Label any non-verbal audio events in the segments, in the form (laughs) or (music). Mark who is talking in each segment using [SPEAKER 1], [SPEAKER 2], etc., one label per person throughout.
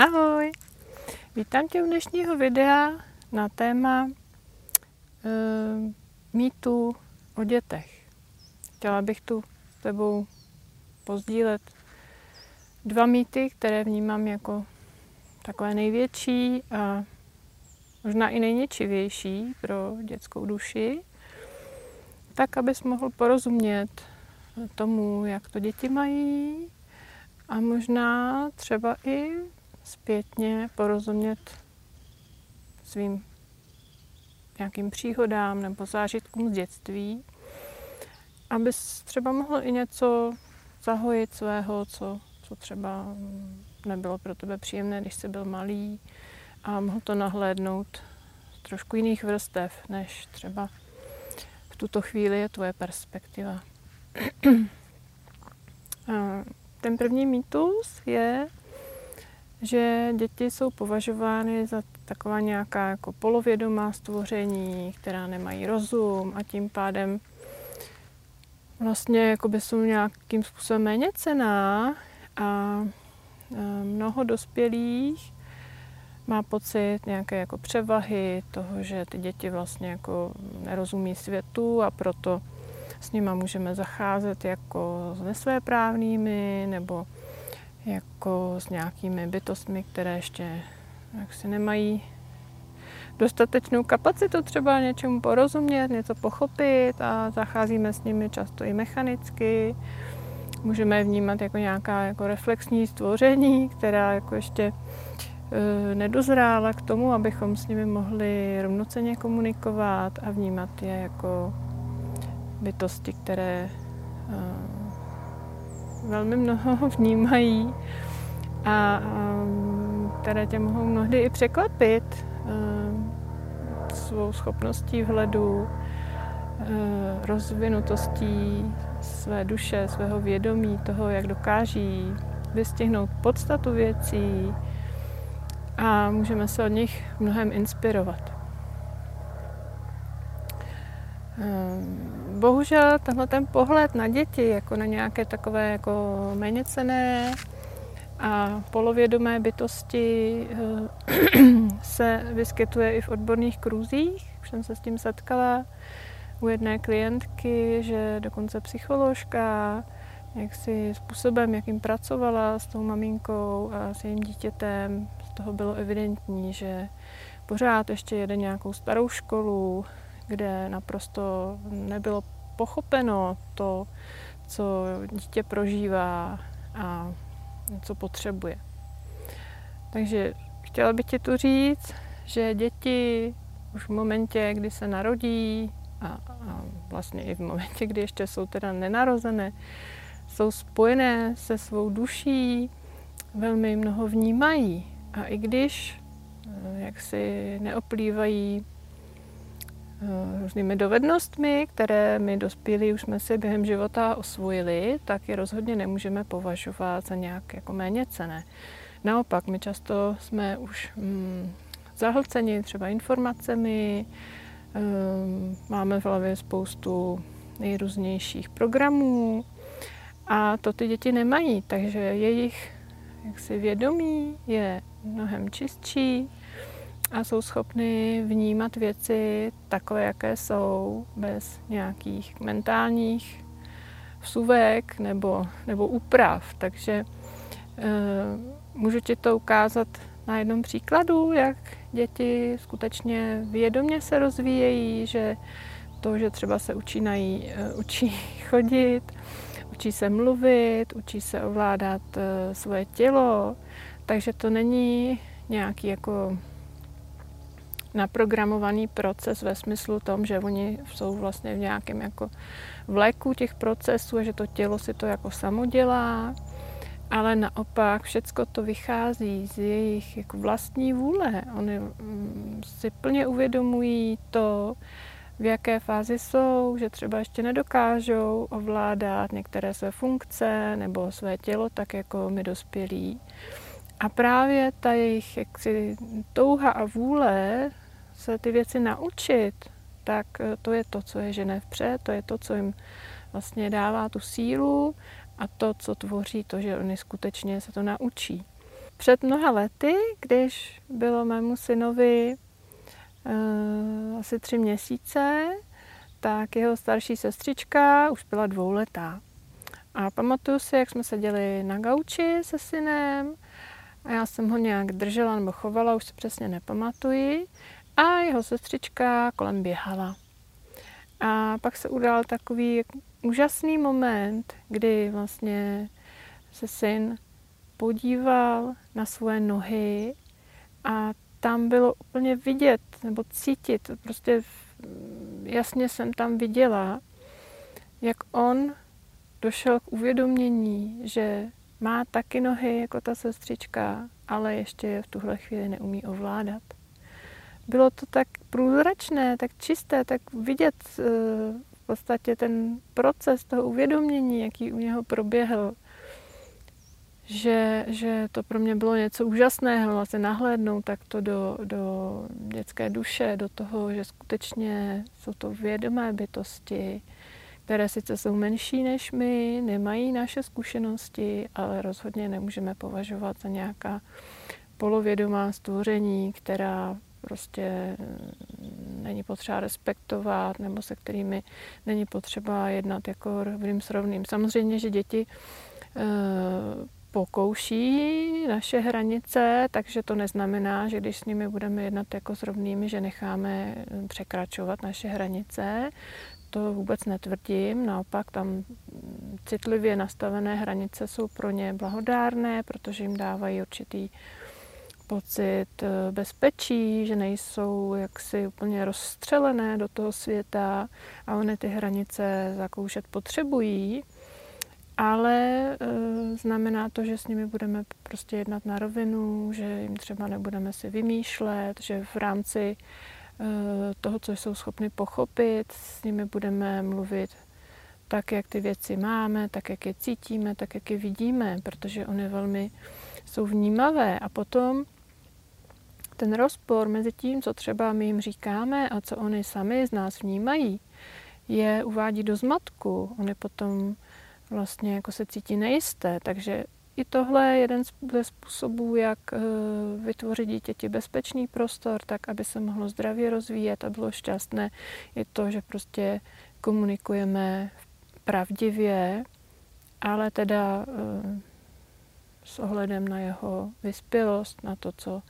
[SPEAKER 1] Ahoj! Vítám tě u dnešního videa na téma e, mýtu o dětech. Chtěla bych tu s tebou pozdílet dva mýty, které vnímám jako takové největší a možná i nejničivější pro dětskou duši, tak, abys mohl porozumět tomu, jak to děti mají a možná třeba i zpětně porozumět svým nějakým příhodám nebo zážitkům z dětství, abys třeba mohl i něco zahojit svého, co, co třeba nebylo pro tebe příjemné, když jsi byl malý a mohl to nahlédnout z trošku jiných vrstev, než třeba v tuto chvíli je tvoje perspektiva. (clears throat) Ten první mýtus je, že děti jsou považovány za taková nějaká jako polovědomá stvoření, která nemají rozum a tím pádem vlastně jakoby jsou nějakým způsobem méně cená a mnoho dospělých má pocit nějaké jako převahy toho, že ty děti vlastně jako nerozumí světu a proto s nima můžeme zacházet jako s nesvéprávnými nebo jako s nějakými bytostmi, které ještě jaksi nemají dostatečnou kapacitu třeba něčemu porozumět, něco pochopit a zacházíme s nimi často i mechanicky. Můžeme je vnímat jako nějaká jako reflexní stvoření, která jako ještě e, nedozrála k tomu, abychom s nimi mohli rovnoceně komunikovat a vnímat je jako bytosti, které e, velmi mnoho (laughs) vnímají a které tě mohou mnohdy i překvapit svou schopností vhledu, rozvinutostí své duše, svého vědomí, toho, jak dokáží vystihnout podstatu věcí a můžeme se od nich mnohem inspirovat. Bohužel tenhle ten pohled na děti, jako na nějaké takové jako méně cené a polovědomé bytosti eh, (clears throat) se vyskytuje i v odborných kruzích. Už jsem se s tím setkala u jedné klientky, že dokonce psycholožka, jak si způsobem, jakým pracovala s tou maminkou a s jejím dítětem, z toho bylo evidentní, že pořád ještě jede nějakou starou školu, kde naprosto nebylo pochopeno to, co dítě prožívá a co potřebuje. Takže chtěla bych ti tu říct, že děti už v momentě, kdy se narodí a, a vlastně i v momentě, kdy ještě jsou teda nenarozené, jsou spojené se svou duší, velmi mnoho vnímají. A i když eh, jak si neoplývají různými dovednostmi, které my dospělí už jsme si během života osvojili, tak je rozhodně nemůžeme považovat za nějak jako méně cené. Naopak, my často jsme už mm, zahlceni třeba informacemi, um, máme v hlavě spoustu nejrůznějších programů a to ty děti nemají, takže jejich jaksi vědomí je mnohem čistší, a jsou schopny vnímat věci takové, jaké jsou, bez nějakých mentálních vsuvek nebo, nebo úprav. Takže e, můžu ti to ukázat na jednom příkladu, jak děti skutečně vědomě se rozvíjejí, že to, že třeba se učí, nají, (laughs) učí chodit, učí se mluvit, učí se ovládat e, svoje tělo, takže to není nějaký jako naprogramovaný proces ve smyslu tom, že oni jsou vlastně v nějakém jako vleku těch procesů a že to tělo si to jako samo dělá, ale naopak všecko to vychází z jejich jako vlastní vůle. Oni mm, si plně uvědomují to, v jaké fázi jsou, že třeba ještě nedokážou ovládat některé své funkce nebo své tělo tak jako my dospělí. A právě ta jejich jaksi, touha a vůle se ty věci naučit, tak eh, to je to, co je žene vpřed, to je to, co jim vlastně dává tu sílu a to, co tvoří to, že oni skutečně se to naučí. před mnoha lety, když bylo mému synovi uh, asi tři měsíce, tak jeho starší sestřička už byla dvouletá. A pamatuju si, jak jsme seděli na gauči se synem a já jsem ho nějak držela nebo chovala, už se přesně nepamatuji. A jeho sestřička kolem běhala. A pak se udál takový úžasný moment, kdy vlastně se syn podíval na svoje nohy a tam bylo úplně vidět nebo cítit, prostě jasně jsem tam viděla, jak on došel k uvědomění, že má taky nohy jako ta sestřička, ale ještě je v tuhle chvíli neumí ovládat. Bylo to tak průzračné, tak čisté, tak vidět eh, v podstatě ten proces toho uvědomění, jaký u něho proběhl, že, že to pro mě bylo něco úžasného, vlastně nahlédnout takto do, do dětské duše, do toho, že skutečně jsou to vědomé bytosti, které sice jsou menší než my, nemají naše zkušenosti, ale rozhodně nemůžeme považovat za nějaká polovědomá stvoření, která prostě mm, není potřeba respektovat nebo se kterými není potřeba jednat jako rovným s rovným. Samozřejmě, že děti e, pokouší naše hranice, takže to neznamená, že když s nimi budeme jednat jako s rovnými, že necháme mm, překračovat naše hranice to vůbec netvrdím, naopak tam citlivě nastavené hranice jsou pro ně blahodárné, protože jim dávají určitý pocit eh, bezpečí, že nejsou jaksi úplně rozstřelené do toho světa a oni ty hranice zakoušet potřebují, ale e, znamená to, že s nimi budeme prostě jednat na rovinu, že jim třeba nebudeme si vymýšlet, že v rámci toho, co jsou schopni pochopit, s nimi budeme mluvit tak, jak ty věci máme, tak, jak je cítíme, tak, jak je vidíme, protože oni velmi jsou vnímavé. A potom ten rozpor mezi tím, co třeba my jim říkáme a co oni sami z nás vnímají, je uvádí do zmatku. Oni potom vlastně jako se cítí nejisté, takže i tohle je jeden ze způsobů, jak eh, vytvořit dítěti bezpečný prostor, tak aby se mohlo zdravě rozvíjet a bylo šťastné, je to, že prostě komunikujeme pravdivě, ale teda eh, s ohledem na jeho vyspělost, na to, co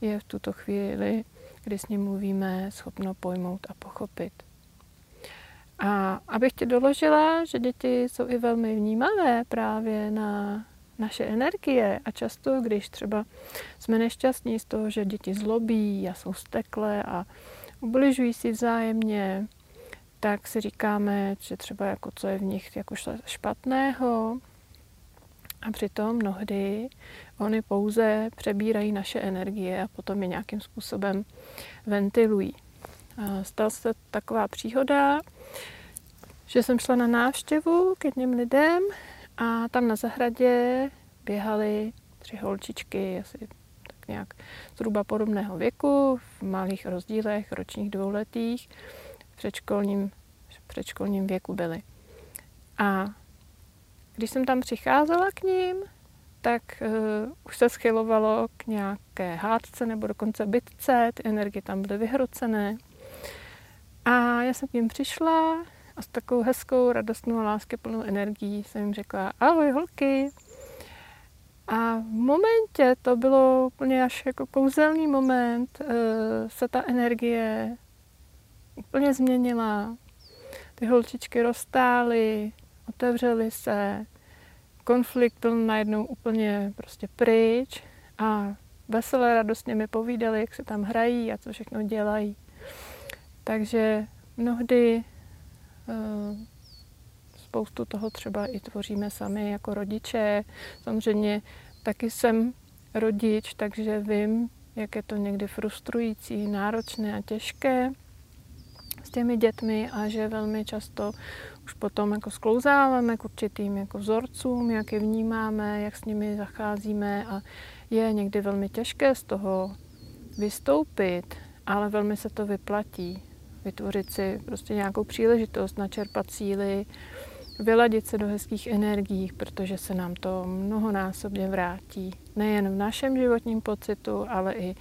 [SPEAKER 1] je v tuto chvíli, kdy s ním mluvíme, schopno pojmout a pochopit. A abych ti doložila, že děti jsou i velmi vnímavé právě na naše energie a často, když třeba jsme nešťastní z toho, že děti zlobí a jsou steklé a ubližují si vzájemně, tak si říkáme, že třeba jako co je v nich jako špatného a přitom mnohdy oni pouze přebírají naše energie a potom je nějakým způsobem ventilují. Stala se taková příhoda, že jsem šla na návštěvu k jedním lidem a tam na zahradě běhaly tři holčičky, asi tak nějak zhruba podobného věku, v malých rozdílech, ročních dvouletých, v předškolním, v předškolním věku byly. A když jsem tam přicházela k ním, tak uh, už se schylovalo k nějaké hádce nebo dokonce bitce, ty energie tam byly vyhrocené. A já jsem k ním přišla a s takovou hezkou, radostnou a plnou energií jsem jim řekla, ahoj holky. A v momentě, to bylo úplně až jako kouzelný moment, eh, se ta energie úplně změnila. Ty holčičky roztály, otevřely se, konflikt byl najednou úplně prostě pryč a veselé radostně mi povídali, jak se tam hrají a co všechno dělají. Takže mnohdy spoustu toho třeba i tvoříme sami jako rodiče. Samozřejmě taky jsem rodič, takže vím, jak je to někdy frustrující, náročné a těžké s těmi dětmi a že velmi často už potom jako sklouzáváme k určitým jako vzorcům, jak je vnímáme, jak s nimi zacházíme a je někdy velmi těžké z toho vystoupit, ale velmi se to vyplatí vytvořit si prostě nějakou příležitost, načerpat síly vyladit se do hezkých energií, protože se nám to mnohonásobně vrátí. Nejen v našem životním pocitu, ale i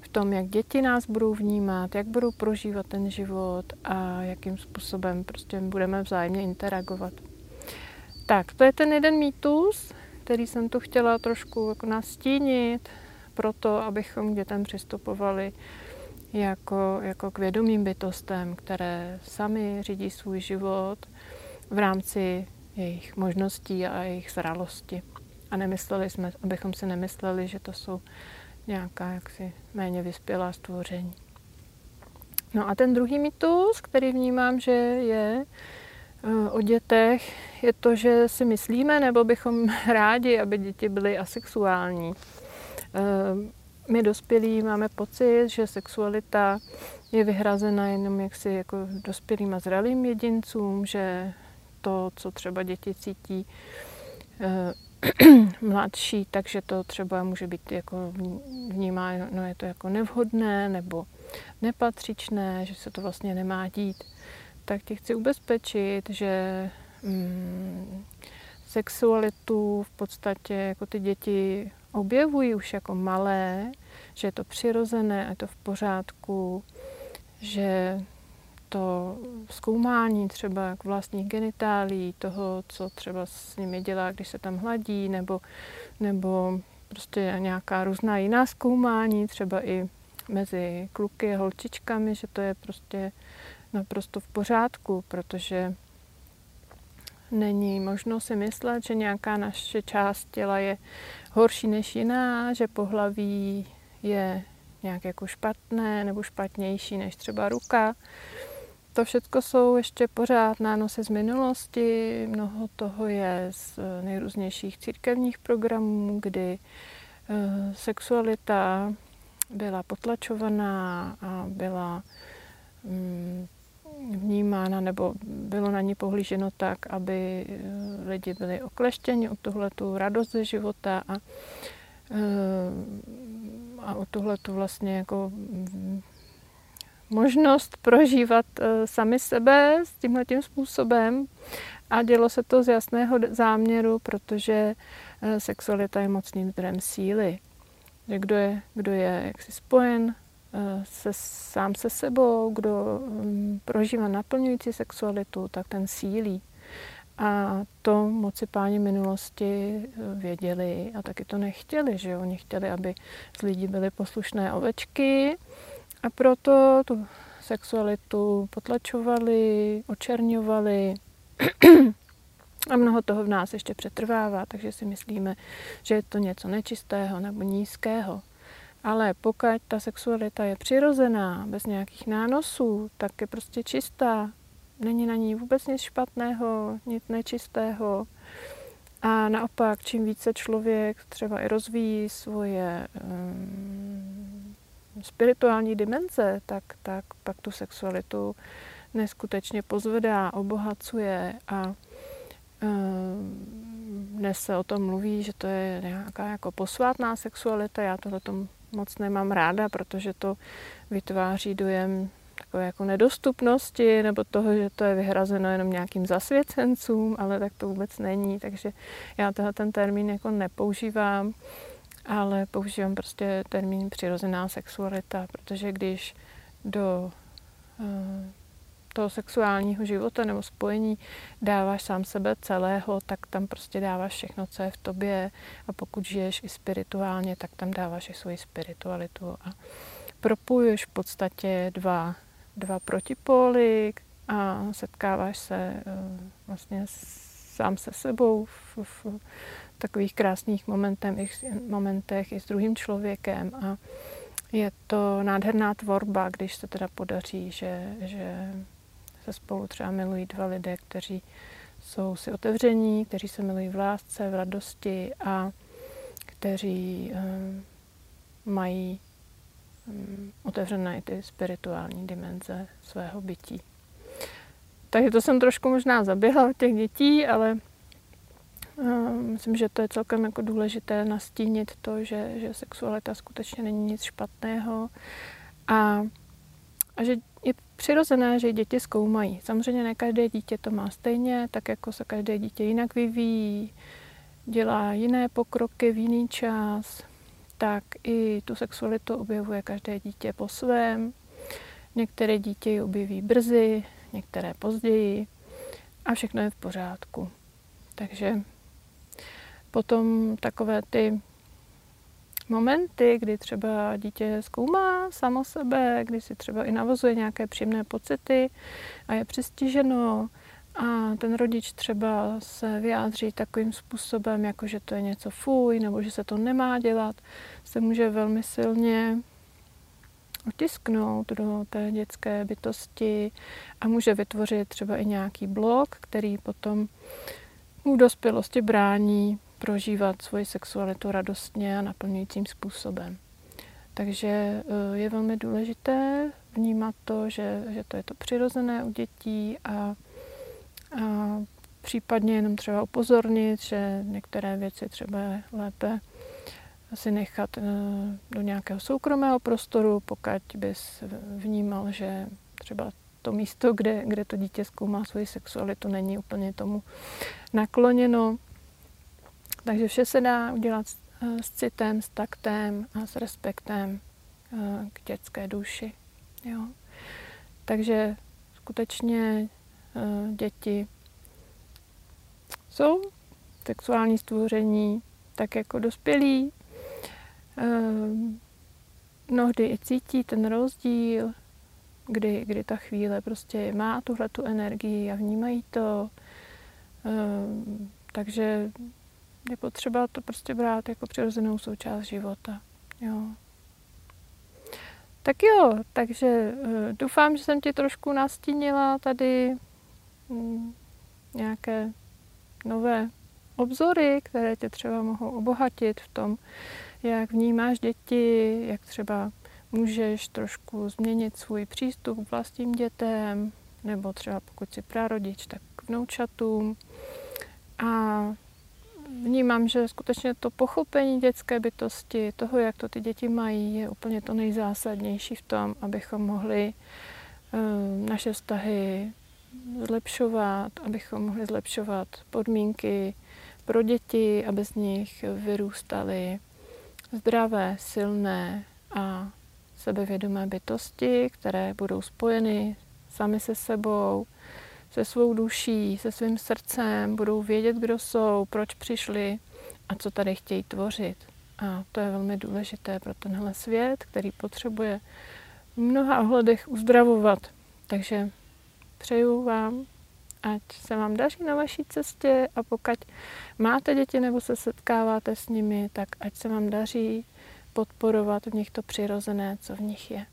[SPEAKER 1] v tom, jak děti nás budou vnímat, jak budou prožívat ten život a jakým způsobem prostě budeme vzájemně interagovat. Tak, to je ten jeden mýtus, který jsem tu chtěla trošku jako nastínit, proto abychom k dětem přistupovali jako, jako k vědomým bytostem, které sami řídí svůj život v rámci jejich možností a jejich zralosti. A nemysleli jsme, abychom si nemysleli, že to jsou nějaká jaksi méně vyspělá stvoření. No a ten druhý mýtus, který vnímám, že je eh, o dětech, je to, že si myslíme, nebo bychom (laughs) rádi, aby děti byly asexuální. My dospělí máme pocit, že sexualita je vyhrazena jenom jaksi jako dospělým a zralým jedincům, že to, co třeba děti cítí eh, (clears throat) mladší, takže to třeba může být jako vnímáno, no je to jako nevhodné nebo nepatřičné, že se to vlastně nemá dít. Tak tě chci ubezpečit, že mm, sexualitu v podstatě jako ty děti objevují už jako malé, že je to přirozené a je to v pořádku, že to zkoumání třeba jak vlastních genitálí, toho, co třeba s nimi dělá, když se tam hladí, nebo, nebo prostě nějaká různá jiná zkoumání, třeba i mezi kluky a holčičkami, že to je prostě naprosto v pořádku, protože není možno si myslet, že nějaká naše část těla je horší než jiná, že pohlaví je nějak jako špatné nebo špatnější než třeba ruka. To všechno jsou ještě pořád nánosy z minulosti. Mnoho toho je z nejrůznějších církevních programů, kdy eh, sexualita byla potlačovaná a byla mm, vnímána nebo bylo na ní pohlíženo tak, aby eh, lidi byli okleštěni o tuhle tu radost ze života a, eh, a o tuhle tu vlastně jako možnost prožívat eh, sami sebe s tímhle tím způsobem a dělo se to z jasného záměru, protože sexualita je mocným zdrojem síly. Kdo je, kdo je jaksi spojen se, sám se sebou, kdo mm, prožívá naplňující sexualitu, tak ten sílí. A to moci páni minulosti eh, věděli a taky to nechtěli, že? Oni chtěli, aby z lidí byly poslušné ovečky a proto tu sexualitu potlačovali, očerňovali a mnoho toho v nás ještě přetrvává, takže si myslíme, že je to něco nečistého nebo nízkého. Ale pokud ta sexualita je přirozená, bez nějakých nánosů, tak je prostě čistá. Není na ní vůbec nic špatného, nic nečistého. A naopak, čím více člověk třeba i rozvíjí svoje um, spirituální dimenze, tak, tak pak tu sexualitu neskutečně pozvedá, obohacuje a um, dnes se o tom mluví, že to je nějaká jako posvátná sexualita. Já tohle tomu moc nemám ráda, protože to vytváří dojem takové jako nedostupnosti nebo toho, že to je vyhrazeno jenom nějakým zasvěcencům, ale tak to vůbec není, takže já tenhle ten termín jako nepoužívám, ale používám prostě termín přirozená sexualita, protože když do uh, toho sexuálního života nebo spojení dáváš sám sebe celého, tak tam prostě dáváš všechno, co je v tobě. A pokud žiješ i spirituálně, tak tam dáváš i svoji spiritualitu. A propojuješ v podstatě dva, dva protipóly a setkáváš se eh, vlastně sám se sebou v, v takových krásných momentech, momentech i s druhým člověkem. A je to nádherná tvorba, když se teda podaří, že, že se spolu třeba milují dva lidé, kteří jsou si otevření, kteří se milují v lásce, v radosti a kteří um, mají um, otevřené i ty spirituální dimenze svého bytí. Takže to jsem trošku možná zaběhla od těch dětí, ale um, myslím, že to je celkem jako důležité nastínit to, že, že sexualita skutečně není nic špatného a, a že je přirozené, že děti zkoumají. Samozřejmě ne každé dítě to má stejně, tak jako se každé dítě jinak vyvíjí, dělá jiné pokroky v jiný čas, tak i tu sexualitu objevuje každé dítě po svém. Některé dítě ji objeví brzy, některé později a všechno je v pořádku. Takže potom takové ty momenty, kdy třeba dítě zkoumá samo sebe, kdy si třeba i navozuje nějaké příjemné pocity a je přistiženo. A ten rodič třeba se vyjádří takovým způsobem, jako že to je něco fuj, nebo že se to nemá dělat, se může velmi silně otisknout do té dětské bytosti a může vytvořit třeba i nějaký blok, který potom mu dospělosti brání prožívat svoji sexualitu radostně a naplňujícím způsobem. Takže eh, je velmi důležité vnímat to, že, že to je to přirozené u dětí a, a případně jenom třeba upozornit, že některé věci třeba je lépe si nechat eh, do nějakého soukromého prostoru, pokud bys vnímal, že třeba to místo, kde, kde to dítě zkoumá svoji sexualitu, není úplně tomu nakloněno. Takže vše se dá udělat eh, s citem, s taktem a s respektem eh, k dětské duši. Jo. Takže skutečně eh, děti jsou sexuální stvoření tak jako dospělí. Mnohdy i cítí ten rozdíl, kdy, kdy ta chvíle prostě má tuhle tu energii a vnímají to. Takže je potřeba to prostě brát jako přirozenou součást života. Jo. Tak jo, takže eh, doufám, že jsem ti trošku nastínila tady hm, nějaké nové obzory, které tě třeba mohou obohatit v tom, jak vnímáš děti, jak třeba můžeš trošku změnit svůj přístup k vlastním dětem, nebo třeba pokud jsi prarodič, tak k vnoučatům. A vnímám, že skutečně to pochopení dětské bytosti, toho, jak to ty děti mají, je úplně to nejzásadnější v tom, abychom mohli uh, naše vztahy zlepšovat, abychom mohli zlepšovat podmínky pro děti, aby z nich vyrůstaly zdravé, silné a sebevědomé bytosti, které budou spojeny sami se sebou, se svou duší, se svým srdcem, budou vědět, kdo jsou, proč přišli a co tady chtějí tvořit. A to je velmi důležité pro tenhle svět, který potřebuje v mnoha ohledech uzdravovat. Takže přeju vám, ať se vám daří na vaší cestě a pokud máte děti nebo se setkáváte s nimi, tak ať se vám daří podporovat v nich to přirozené, co v nich je.